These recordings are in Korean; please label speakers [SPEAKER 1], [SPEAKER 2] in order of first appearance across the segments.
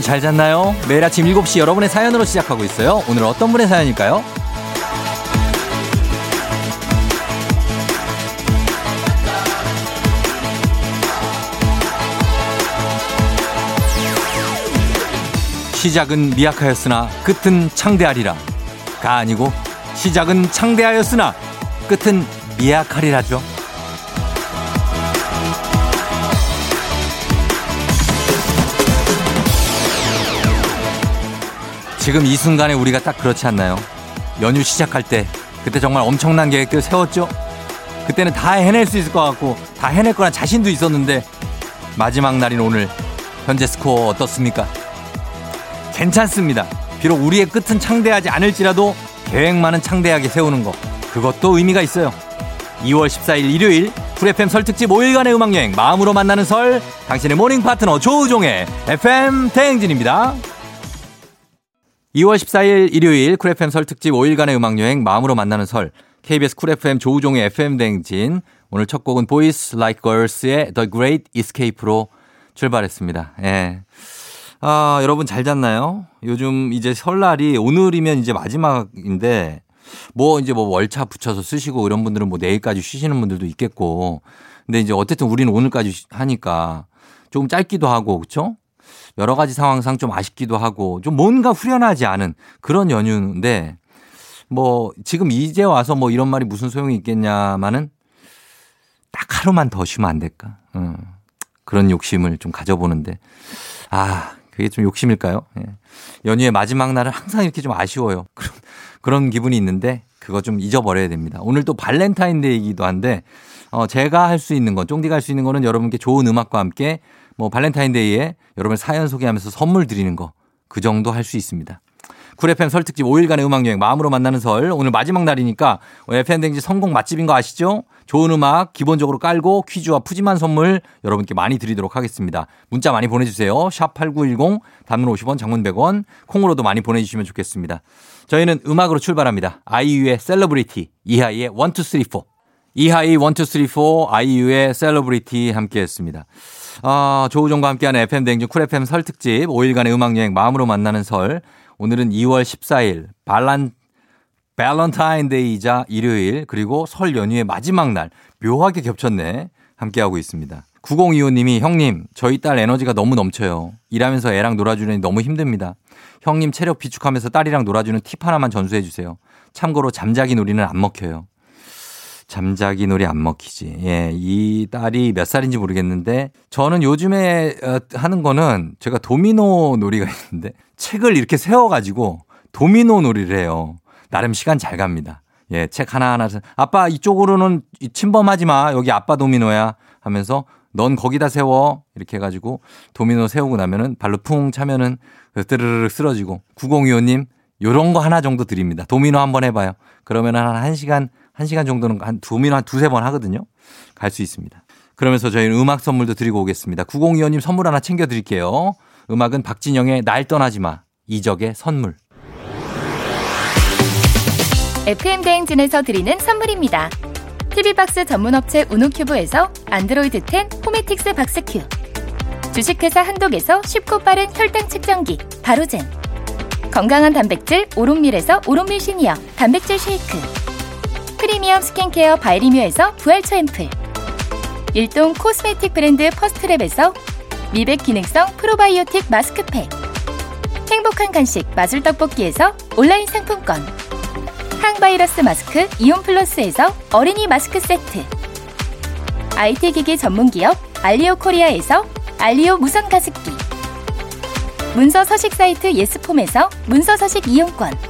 [SPEAKER 1] 여러분 잘 잤나요? 매일 아침 7시 여러분의 사연으로 시작하고 있어요. 오늘 어떤 분의 사연일까요? 시작은 미약하였으나 끝은 창대하리라. 가 아니고 시작은 창대하였으나 끝은 미약하리라죠. 지금 이 순간에 우리가 딱 그렇지 않나요? 연휴 시작할 때 그때 정말 엄청난 계획들 세웠죠? 그때는 다 해낼 수 있을 것 같고 다 해낼 거란 자신도 있었는데 마지막 날인 오늘 현재 스코어 어떻습니까? 괜찮습니다. 비록 우리의 끝은 창대하지 않을지라도 계획만은 창대하게 세우는 거 그것도 의미가 있어요. 2월 14일 일요일 쿨FM 설 특집 5일간의 음악여행 마음으로 만나는 설 당신의 모닝 파트너 조우종의 FM 대행진입니다. 2월 14일 일요일 쿨 FM 설 특집 5일간의 음악여행 마음으로 만나는 설 KBS 쿨 FM 조우종의 FM 대행진 오늘 첫 곡은 Boys Like Girls의 The Great Escape로 출발했습니다. 예. 아, 여러분 잘 잤나요? 요즘 이제 설날이 오늘이면 이제 마지막인데 뭐 이제 뭐 월차 붙여서 쓰시고 이런 분들은 뭐 내일까지 쉬시는 분들도 있겠고 근데 이제 어쨌든 우리는 오늘까지 하니까 조금 짧기도 하고 그렇죠? 여러 가지 상황상 좀 아쉽기도 하고 좀 뭔가 후련하지 않은 그런 연휴인데 뭐 지금 이제 와서 뭐 이런 말이 무슨 소용이 있겠냐마는 딱 하루만 더 쉬면 안 될까? 어, 그런 욕심을 좀 가져보는데 아 그게 좀 욕심일까요? 예. 연휴의 마지막 날은 항상 이렇게 좀 아쉬워요. 그런 그런 기분이 있는데 그거 좀 잊어버려야 됩니다. 오늘 또 발렌타인데이이기도 한데 어 제가 할 수 있는 건 쫑디가 할 수 있는 거는 여러분께 좋은 음악과 함께 뭐 발렌타인데이에 여러분 사연 소개하면서 선물 드리는 거 그 정도 할 수 있습니다. 쿨 FM 설 특집 5일간의 음악여행 마음으로 만나는 설 오늘 마지막 날이니까 FM 댕진 선곡 맛집인 거 아시죠? 좋은 음악 기본적으로 깔고 퀴즈와 푸짐한 선물 여러분께 많이 드리도록 하겠습니다. 문자 많이 보내주세요. 샵8910 단문 50원 장문 100원 콩으로도 많이 보내주시면 좋겠습니다. 저희는 음악으로 출발합니다. 아이유의 셀러브리티 이하이의 1, 2, 3, 4 이하이 1, 2, 3, 4 아이유의 셀러브리티 함께 했습니다. 아, 조우종과 함께하는 FM 댕진 쿨 FM 설 특집 5일간의 음악 여행 마음으로 만나는 설. 오늘은 2월 14일 발란 발런타인데이이자 일요일 그리고 설 연휴의 마지막 날 묘하게 겹쳤네. 함께하고 있습니다. 9025님이 형님 저희 딸 에너지가 너무 넘쳐요. 일하면서 애랑 놀아주려니 너무 힘듭니다. 형님 체력 비축하면서 딸이랑 놀아주는 팁 하나만 전수해 주세요. 참고로 잠자기 놀이는 안 먹혀요. 잠자기 놀이 안 먹히지. 예, 이 딸이 몇 살인지 모르겠는데 저는 요즘에 어, 하는 거는 제가 도미노 놀이가 있는데 책을 이렇게 세워가지고 도미노 놀이를 해요. 나름 시간 잘 갑니다. 예, 책 하나하나. 아빠 이쪽으로는 침범하지 마. 여기 아빠 도미노야. 하면서 넌 거기다 세워. 이렇게 해가지고 도미노 세우고 나면은 발로 풍 차면은 뜨르르 쓰러지고 9025님 요런 거 하나 정도 드립니다. 도미노 한번 해봐요. 그러면 한 1시간 1시간 정도는 한두 민, 한 두세 번 하거든요. 갈 수 있습니다. 그러면서 저희는 음악 선물도 드리고 오겠습니다. 9025님 선물 하나 챙겨드릴게요. 음악은 박진영의 날 떠나지 마. 이적의 선물.
[SPEAKER 2] FM 대행진에서 드리는 선물입니다. TV박스 전문업체 우노큐브에서 안드로이드 10 호메틱스 박스큐. 주식회사 한독에서 쉽고 빠른 혈당 측정기 바로젠. 건강한 단백질 오롯밀에서 오롯밀 시니어 단백질 쉐이크. 프리미엄 스킨케어 바이리뮤에서 부활초 앰플. 일동 코스메틱 브랜드 퍼스트랩에서 미백 기능성 프로바이오틱 마스크팩. 행복한 간식 마술 떡볶이에서 온라인 상품권. 항바이러스 마스크 이온 플러스에서 어린이 마스크 세트. IT 기기 전문 기업 알리오 코리아에서 알리오 무선 가습기. 문서 서식 사이트 예스폼에서 문서 서식 이용권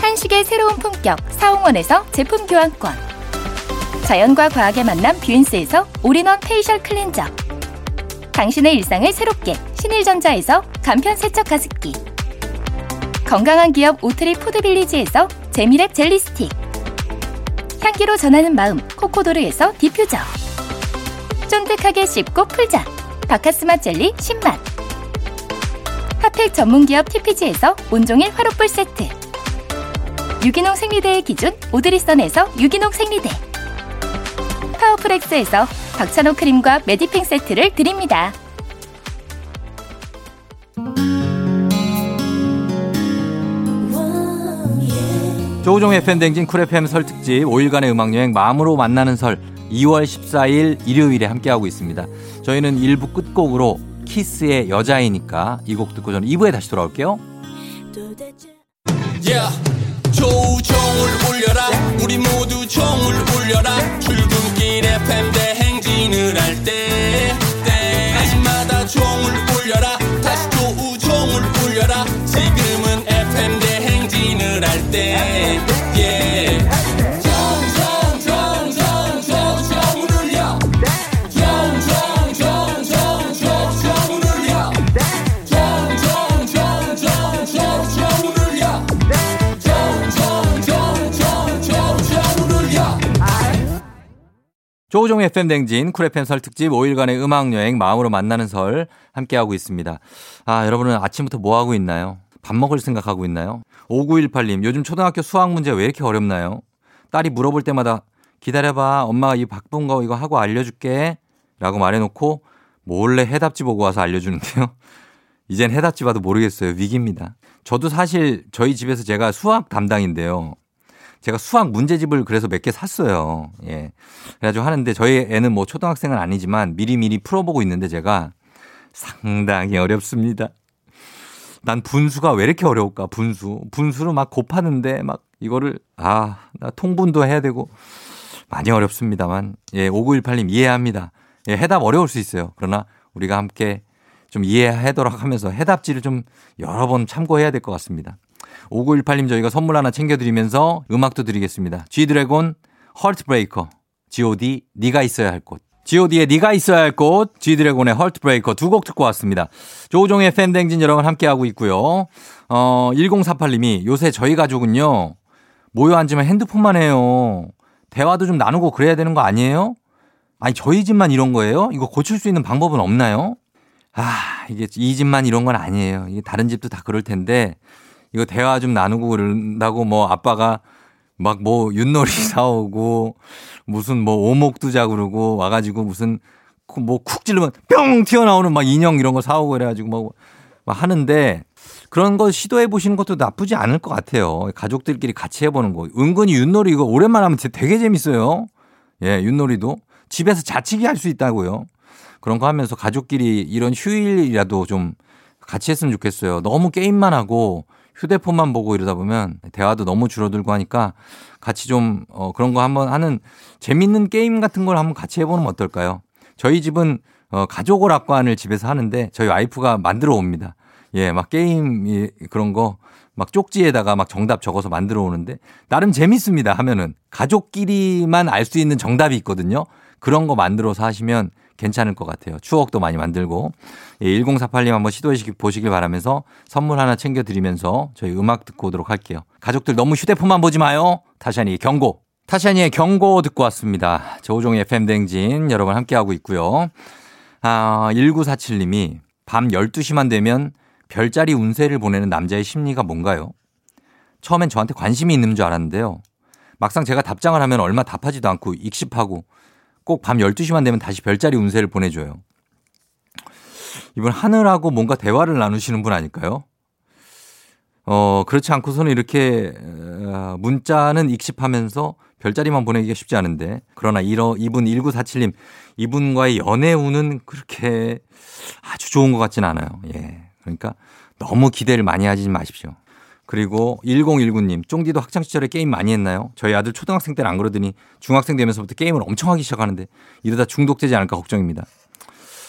[SPEAKER 2] 한식의 새로운 품격 사홍원에서 제품 교환권. 자연과 과학의 만남 뷰인스에서 올인원 페이셜 클렌저. 당신의 일상을 새롭게 신일전자에서 간편 세척 가습기. 건강한 기업 오트리 푸드빌리지에서 재미랩 젤리 스틱. 향기로 전하는 마음 코코도르에서 디퓨저. 쫀득하게 씹고 풀자. 박카스맛 젤리 10만. 핫팩 전문기업 TPG에서 온종일 화롯불 세트 유기농 생리대의 기준 오드리선에서 유기농 생리대 파워풀엑스에서 박찬호 크림과 메디핑 세트를 드립니다.
[SPEAKER 1] 조우종의 FM 댕진 Cool FM 설 특집 5일간의 음악여행 마음으로 만나는 설 2월 14일 일요일에 함께하고 있습니다. 저희는 1부 끝곡으로 KISS의 여자이니까 이 곡 듣고 저는 2부에 다시 돌아올게요.
[SPEAKER 3] Yeah. 조우종을 울려라. 우리 모두 종을 울려라. 출근길 FM 대행진을 할때 때마다 종을 울려라. 다시 조우종을 울려라. 지금은 FM 대행진을 할때 yeah.
[SPEAKER 1] 조우종의 FM 댕진 쿨 FM 설 특집 5일간의 음악여행 마음으로 만나는 설 함께하고 있습니다. 아, 여러분은 아침부터 뭐 하고 있나요? 밥 먹을 생각하고 있나요? 5918님, 요즘 초등학교 수학 문제 왜 이렇게 어렵나요? 딸이 물어볼 때마다 기다려봐. 엄마가 이 바쁜 거 이거 하고 알려줄게. 라고 말해놓고 몰래 해답지 보고 와서 알려주는데요. 이젠 해답지 봐도 모르겠어요. 위기입니다. 저도 사실 저희 집에서 제가 수학 담당인데요. 제가 수학 문제집을 그래서 몇 개 샀어요. 예. 그래가지고 하는데 저희 애는 뭐 초등학생은 아니지만 미리미리 풀어보고 있는데 제가 상당히 어렵습니다. 난 분수가 왜 이렇게 어려울까? 분수. 분수를 막 곱하는데 막 이거를 아, 나 통분도 해야 되고 많이 어렵습니다만 예, 5918님 이해합니다. 예, 해답 어려울 수 있어요. 그러나 우리가 함께 좀 이해하도록 하면서 해답지를 좀 여러 번 참고해야 될 것 같습니다. 5918님 저희가 선물 하나 챙겨드리면서 음악도 드리겠습니다. G드래곤 헐트브레이커 G.O.D. 네가 있어야 할 곳. G.O.D의 네가 있어야 할 곳, G드래곤의 헐트브레이커 두 곡 듣고 왔습니다. 조우종의 팬댕진 여러분 함께하고 있고요. 어, 1048님이 요새 저희 가족은요, 모여 앉으면 핸드폰만 해요. 대화도 좀 나누고 그래야 되는 거 아니에요? 아니, 저희 집만 이런 거예요? 이거 고칠 수 있는 방법은 없나요? 아, 이게 이 집만 이런 건 아니에요. 이게 다른 집도 다 그럴 텐데, 이거 대화 좀 나누고 그런다고 뭐 아빠가 막 뭐 윷놀이 사오고 무슨 뭐 오목두자 그러고 와가지고 무슨 뭐 쿡 찌르면 뿅 튀어나오는 막 인형 이런 거 사오고 그래가지고 막, 막 하는데 그런 거 시도해 보시는 것도 나쁘지 않을 것 같아요. 가족들끼리 같이 해보는 거. 은근히 윷놀이 이거 오랜만에 하면 되게 재밌어요. 예, 윷놀이도. 집에서 자치기 할 수 있다고요. 그런 거 하면서 가족끼리 이런 휴일이라도 좀 같이 했으면 좋겠어요. 너무 게임만 하고 휴대폰만 보고 이러다 보면 대화도 너무 줄어들고 하니까 같이 좀 어, 그런 거 한번 하는 재밌는 게임 같은 걸 한번 같이 해보는 건 어떨까요? 저희 집은 어, 가족 오락관을 집에서 하는데 저희 와이프가 만들어 옵니다. 예, 막 게임 그런 거 막 쪽지에다가 막 정답 적어서 만들어 오는데 나름 재밌습니다 하면은 가족끼리만 알 수 있는 정답이 있거든요. 그런 거 만들어서 하시면 괜찮을 것 같아요. 추억도 많이 만들고. 예, 1048님 한번 시도해 보시길 바라면서 선물 하나 챙겨드리면서 저희 음악 듣고 오도록 할게요. 가족들 너무 휴대폰만 보지 마요. 타샤니 경고. 타샤니의 경고 듣고 왔습니다. 조종의 FM댕진 여러분 함께하고 있고요. 아, 1947님이 밤 12시만 되면 별자리 운세를 보내는 남자의 심리가 뭔가요? 처음엔 저한테 관심이 있는 줄 알았는데요. 막상 제가 답장을 하면 얼마 답하지도 않고 익십하고 꼭 밤 12시만 되면 다시 별자리 운세를 보내줘요. 이분 하늘하고 뭔가 대화를 나누시는 분 아닐까요? 어, 그렇지 않고서는 이렇게 어, 문자는 익십하면서 별자리만 보내기가 쉽지 않은데 그러나 이러, 이분 1947님 이분과의 연애 운은 그렇게 아주 좋은 것 같진 않아요. 예. 그러니까 너무 기대를 많이 하지 마십시오. 그리고 1019님, 쫑디도 학창시절에 게임 많이 했나요? 저희 아들 초등학생 때는 안 그러더니 중학생 되면서부터 게임을 엄청 하기 시작하는데 이러다 중독되지 않을까 걱정입니다.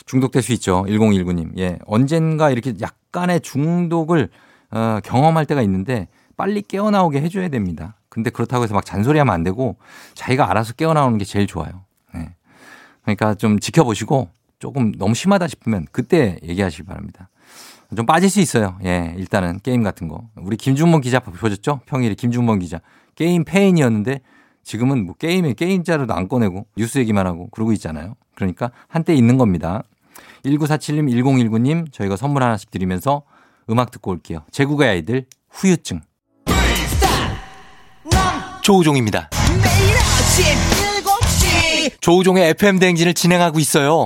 [SPEAKER 1] 중독될 수 있죠. 1019님. 예. 언젠가 이렇게 약간의 중독을 어, 경험할 때가 있는데 빨리 깨어나오게 해줘야 됩니다. 근데 그렇다고 해서 막 잔소리하면 안 되고 자기가 알아서 깨어나오는 게 제일 좋아요. 네. 그러니까 좀 지켜보시고 조금 너무 심하다 싶으면 그때 얘기하시기 바랍니다. 좀 빠질 수 있어요. 예, 일단은 게임 같은 거. 우리 김준범 기자 보셨죠? 평일에 김준범 기자. 게임 페인이었는데 지금은 뭐 게임에 게임자료도 안 꺼내고 뉴스 얘기만 하고 그러고 있잖아요. 그러니까 한때 있는 겁니다. 1947님, 1019님 저희가 선물 하나씩 드리면서 음악 듣고 올게요. 제국의 아이들 후유증. 조우종입니다.
[SPEAKER 4] 매일 아침 7시
[SPEAKER 1] 조우종의 FM 대행진을 진행하고 있어요.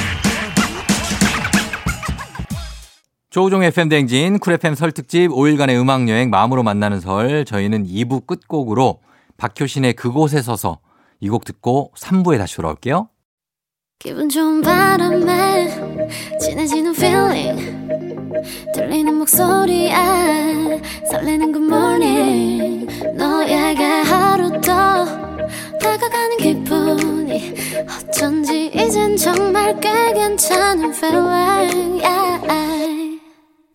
[SPEAKER 1] 조우종의 FM 대행진 쿨 FM 설 특집 5일간의 음악 여행 마음으로 만나는 설 저희는 2부 끝곡으로 박효신의 그곳에 서서 이 곡 듣고 3부에 다시 돌아올게요.
[SPEAKER 5] 기분 좋은 바람에 진해지는 feeling 들리는 목소리에 설레는 good morning 너에게 하루 더 다가가는 기분이 어쩐지 이젠 정말 꽤 괜찮은 feeling yeah.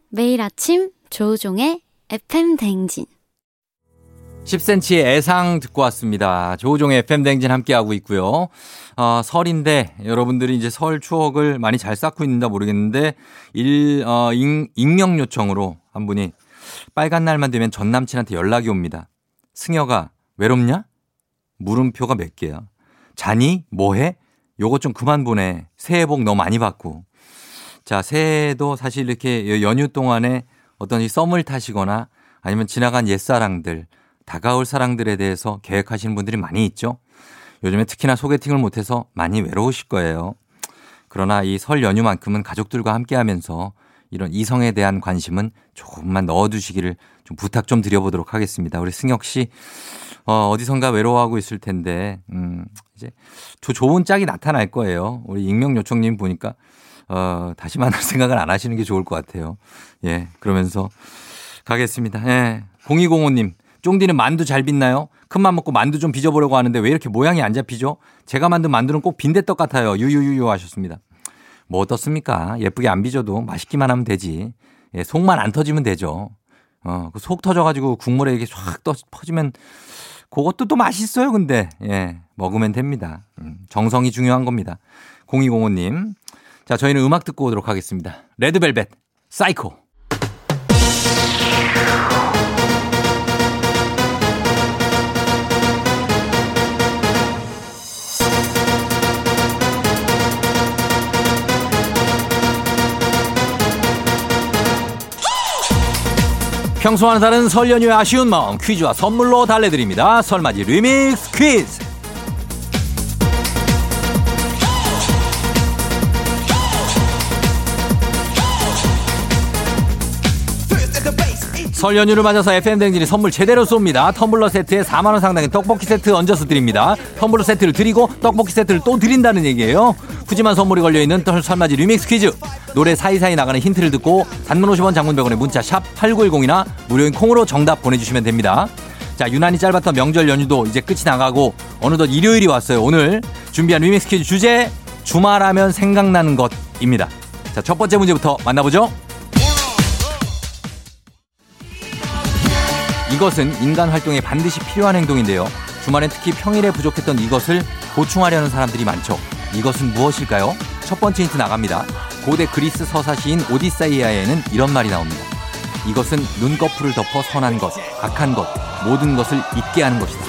[SPEAKER 5] 매일 아침 조우종의 FM 댕진
[SPEAKER 1] 10cm의 애상 듣고 왔습니다. 조우종의 FM 댕진 함께하고 있고요. 어, 설인데 여러분들이 이제 설 추억을 많이 잘 쌓고 있는다 모르겠는데 일, 어, 익, 익명 요청으로 한 분이 빨간 날만 되면 전 남친한테 연락이 옵니다. 승여가 외롭냐? 물음표가 몇 개야. 자니? 뭐해? 요거 좀 그만 보내. 새해 복 너무 많이 받고. 자, 새해도 사실 이렇게 연휴 동안에 어떤 이 썸을 타시거나 아니면 지나간 옛사랑들, 다가올 사랑들에 대해서 계획하시는 분들이 많이 있죠. 요즘에 특히나 소개팅을 못해서 많이 외로우실 거예요. 그러나 이 설 연휴만큼은 가족들과 함께 하면서 이런 이성에 대한 관심은 조금만 넣어두시기를 좀 부탁 좀 드려보도록 하겠습니다. 우리 승혁 씨, 어, 어디선가 외로워하고 있을 텐데, 음, 이제 조, 좋은 짝이 나타날 거예요. 우리 익명 요청님 보니까, 어, 다시 만날 생각을 안 하시는 게 좋을 것 같아요. 예, 그러면서 가겠습니다. 예, 0205님, 쫑디는 만두 잘 빚나요? 큰맘 먹고 만두 좀 빚어보려고 하는데 왜 이렇게 모양이 안 잡히죠? 제가 만든 만두는 꼭 빈대떡 같아요. 유유유유 하셨습니다. 뭐 어떻습니까? 예쁘게 안 빚어도 맛있기만 하면 되지. 예, 속만 안 터지면 되죠. 어, 그 속 터져가지고 국물에 이게 쫙 떠, 퍼지면 그것도 또 맛있어요. 근데 예, 먹으면 됩니다. 음, 정성이 중요한 겁니다. 0205님. 자, 저희는 음악 듣고 오도록 하겠습니다. Red Velvet, Psycho. 평소와는 다른 설 연휴의 아쉬운 마음 퀴즈와 선물로 달래드립니다. 설맞이 리믹스 퀴즈. 설 연휴를 맞아서 FM댕진이 선물 제대로 쏩니다. 텀블러 세트에 4만원 상당의 떡볶이 세트 얹어서 드립니다. 텀블러 세트를 드리고 떡볶이 세트를 또 드린다는 얘기예요. 푸짐한 선물이 걸려있는 설맞이 리믹스 퀴즈. 노래 사이사이 나가는 힌트를 듣고 단문 50원 장문 100원의 문자 샵 8910이나 무료인 콩으로 정답 보내주시면 됩니다. 자, 유난히 짧았던 명절 연휴도 이제 끝이 나가고 어느덧 일요일이 왔어요. 오늘 준비한 리믹스 퀴즈 주제 주말하면 생각나는 것입니다. 자, 첫 번째 문제부터 만나보죠. 이것은 인간 활동에 반드시 필요한 행동인데요. 주말엔 특히 평일에 부족했던 이것을 보충하려는 사람들이 많죠. 이것은 무엇일까요? 첫 번째 힌트 나갑니다. 고대 그리스 서사시인 오디사이아에는 이런 말이 나옵니다. 이것은 눈꺼풀을 덮어 선한 것, 악한 것, 모든 것을 잊게 하는 것이다.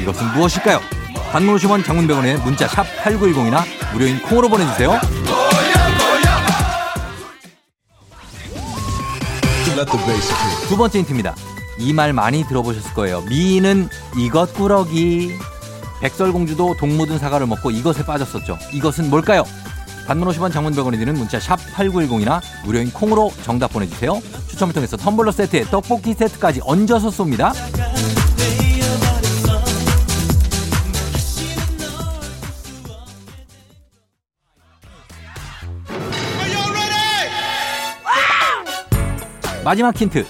[SPEAKER 1] 이것은 무엇일까요? 단문 50원 장문병원에 문자 샵 8910이나 무료인 콩으로 보내주세요. 두 번째 힌트입니다. 이 말 많이 들어보셨을 거예요. 미는 이것 꾸러기. 백설공주도 동 묻은 사과를 먹고 이것에 빠졌었죠. 이것은 뭘까요? 단문 50원 장문 100원이 드는 문자 샵 8910이나 무료인 콩으로 정답 보내주세요. 추첨을 통해서 텀블러 세트에 떡볶이 세트까지 얹어서 쏩니다. 마지막 힌트.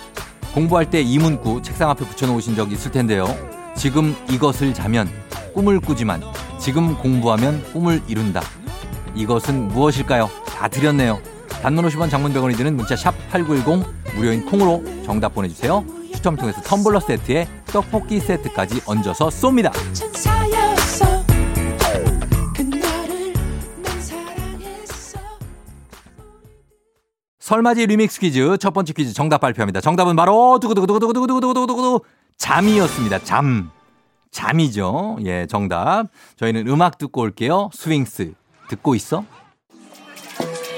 [SPEAKER 1] 공부할 때 이문구 책상 앞에 붙여놓으신 적 있을 텐데요. 지금 이것을 자면 꿈을 꾸지만 지금 공부하면 꿈을 이룬다. 이것은 무엇일까요? 다 드렸네요. 단문 50원 장문 100원이 드는 문자 샵 8910 무료인 콩으로 정답 보내주세요. 추첨 통해서 텀블러 세트에 떡볶이 세트까지 얹어서 쏩니다. 설맞이 리믹스 퀴즈 첫 번째 퀴즈 정답 발표합니다. 정답은 바로 두구두구두구두구두구두구두구 잠이었습니다. 잠. 잠이죠. 예, 정답. 저희는 음악 듣고 올게요. Swings. 듣고 있어?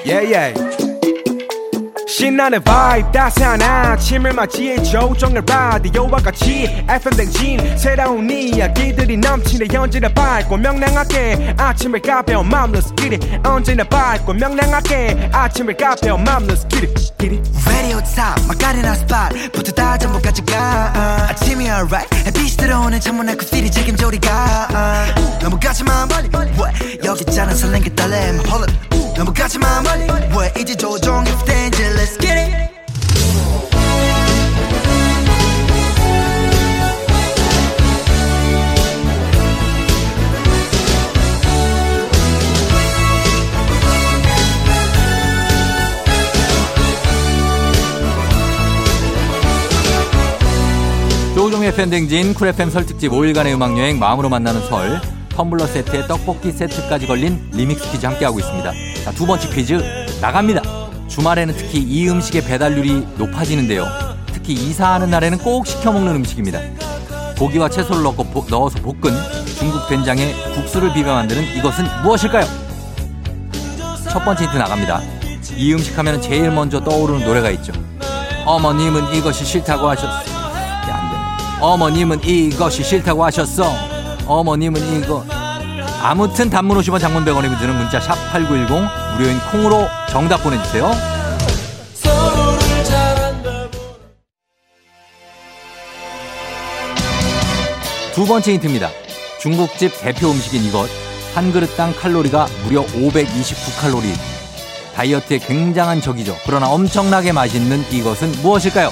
[SPEAKER 1] 예예.
[SPEAKER 6] Yeah, yeah. 신나는 vibe 따스한 아침을 맞이해 조우종을 라디오와 같이 FM 댕진 새로운 이야기들이 넘치네 언제나 밝고 명랑하게 아침을 가벼운 get it 언제나 밝고 명랑하게 아침을 가벼운 get it.
[SPEAKER 4] Radio top 마카레나 스팟 부터 다 전부까지 가. 아침이 alright 햇빛이 들어오는 창문 앞 그 필이 책임져 우리가. 너무 가지마 멀리 왜? 여기 있잖아 설렌 게 떨림 Hold up 너무 가지마 멀리. 왜 이제 조종의 danger? Let's get it.
[SPEAKER 1] 조우종의 FM 댕진 Cool FM 설 특집 5일간의 음악여행 마음으로 만나는 설 텀블러 세트에 떡볶이 세트까지 걸린 리믹스 퀴즈 함께하고 있습니다. 자, 두 번째 퀴즈 나갑니다. 주말에는 특히 이 음식의 배달률이 높아지는데요. 특히 이사하는 날에는 꼭 시켜 먹는 음식입니다. 고기와 채소를 넣고 보- 넣어서 볶은 중국 된장에 국수를 비벼 만드는 이것은 무엇일까요? 첫 번째 힌트 나갑니다. 이 음식 하면 제일 먼저 떠오르는 노래가 있죠. 어머님은 이것이 싫다고 하셨어. 안 되네. 어머님은 이것이 싫다고 하셨어. 어머님은 이거. 아무튼 단문 50원 장문 100원이 드는 문자 샵 8910 무료인 콩으로 정답 보내주세요. 두 번째 힌트입니다. 중국집 대표 음식인 이것. 한 그릇당 칼로리가 무려 529칼로리. 다이어트에 굉장한 적이죠. 그러나 엄청나게 맛있는 이것은 무엇일까요?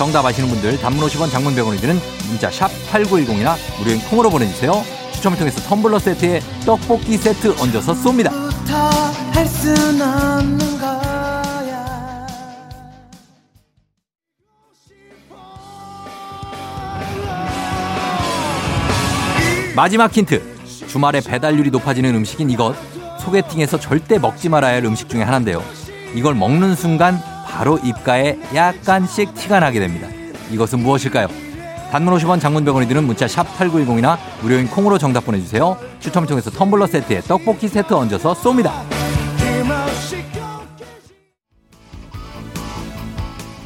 [SPEAKER 1] 정답 아시는 분들 단문 50원 장문 100원이 드는 문자 샵 8910이나 무료인 콩으로 보내주세요. 추첨을 통해서 텀블러 세트에 떡볶이 세트 얹어서 쏩니다. 마지막 힌트. 주말에 배달률이 높아지는 음식인 이것. 소개팅에서 절대 먹지 말아야 할 음식 중에 하나인데요. 이걸 먹는 순간 바로 입가에 약간씩 티가 나게 됩니다. 이것은 무엇일까요? 단문 50원 장문 100원이 드는 문자 샵 8910이나 무료인 콩으로 정답 보내주세요. 추첨을 통해서 텀블러 세트에 떡볶이 세트 얹어서 쏩니다.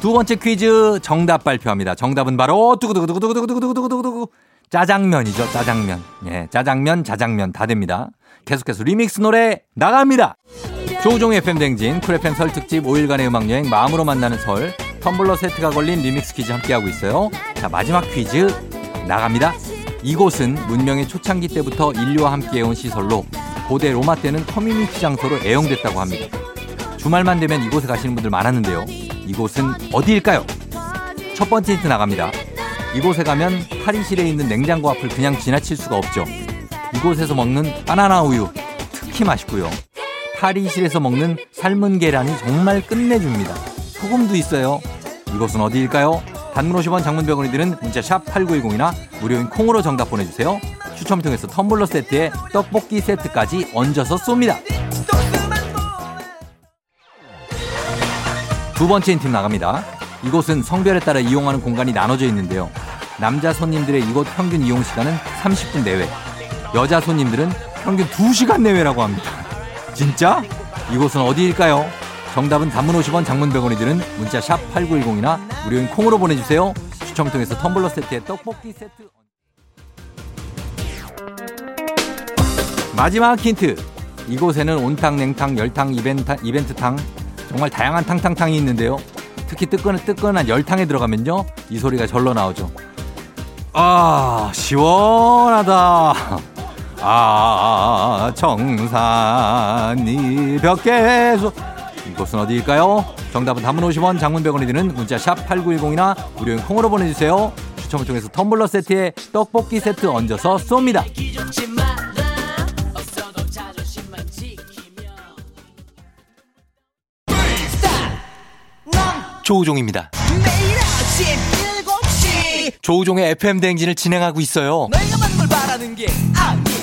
[SPEAKER 1] 두 번째 퀴즈 정답 발표합니다. 정답은 바로 두구두구두구두구두구두구두구두구 짜장면이죠. 짜장면. 예, 짜장면, 자장면 다 됩니다. 계속해서 리믹스 노래 나갑니다. 조우종의 FM 댕진 Cool FM 설 특집 5일간의 음악 여행 마음으로 만나는 설 텀블러 세트가 걸린 리믹스 퀴즈 함께하고 있어요. 자, 마지막 퀴즈 나갑니다. 이곳은 문명의 초창기 때부터 인류와 함께해온 시설로 고대 로마 때는 커뮤니티 장소로 애용됐다고 합니다. 주말만 되면 이곳에 가시는 분들 많았는데요. 이곳은 어디일까요? 첫 번째 힌트 나갑니다. 이곳에 가면 탈의실에 있는 냉장고 앞을 그냥 지나칠 수가 없죠. 이곳에서 먹는 바나나 우유 특히 맛있고요. 탈의실에서 먹는 삶은 계란이 정말 끝내줍니다. 소금도 있어요. 이곳은 어디일까요? 단문 50원 장문 100원이 드는 문자 샵 8910이나 무료인 콩으로 정답 보내주세요. 추첨 통해서 텀블러 세트에 떡볶이 세트까지 얹어서 쏩니다. 두 번째 힌트 나갑니다. 이곳은 성별에 따라 이용하는 공간이 나눠져 있는데요. 남자 손님들의 이곳 평균 이용 시간은 30분 내외. 여자 손님들은 평균 2시간 내외라고 합니다. 진짜? 이곳은 어디일까요? 정답은 단문 50원 장문 100원이 드는 문자 샵 8910이나 무료인 콩으로 보내주세요. 추첨을 통해서 텀블러 세트에 떡볶이 세트. 마지막 힌트. 이곳에는 온탕, 냉탕, 열탕, 이벤트, 이벤트탕 정말 다양한 탕탕탕이 있는데요. 특히 뜨끈, 뜨끈한 열탕에 들어가면요. 이 소리가 절로 나오죠. 아, 시원하다. 아, 청산이 벽계소. 이곳은 어디일까요? 정답은 단문 50원, 장문 100원이 드는 문자 샵 8910이나 무료인 콩으로 보내주세요. 추첨을 통해서 텀블러 세트에 떡볶이 세트 얹어서 쏩니다. 조우종입니다.
[SPEAKER 4] 매일 아침 7시
[SPEAKER 1] 조우종의 FM 대행진을 진행하고 있어요.
[SPEAKER 4] 내가 바라는 게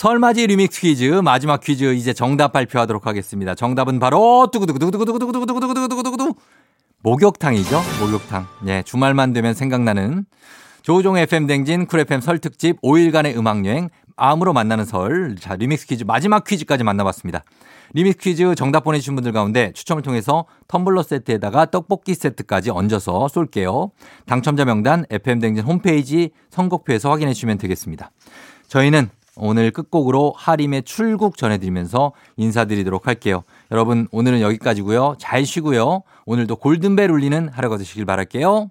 [SPEAKER 1] 설맞이 리믹스 퀴즈 마지막 퀴즈 이제 정답 발표하도록 하겠습니다. 정답은 바로 두구두구두구두구두구두구두구두구두구두구두구 목욕탕이죠. 목욕탕. 예, 주말만 되면 생각나는 조우종의 FM 댕진 Cool FM 설 특집 5일간의 음악 여행 암으로 만나는 설. 자, 리믹스 퀴즈 마지막 퀴즈까지 만나봤습니다. 리믹스 퀴즈 정답 보내주신 분들 가운데 추첨을 통해서 텀블러 세트에다가 떡볶이 세트까지 얹어서 쏠게요. 당첨자 명단 FM댕진 홈페이지 선곡표에서 확인해 주시면 되겠습니다. 저희는 오늘 끝곡으로 하림의 출국 전해드리면서 인사드리도록 할게요. 여러분 오늘은 여기까지고요. 잘 쉬고요. 오늘도 골든벨 울리는 하루가 되시길 바랄게요.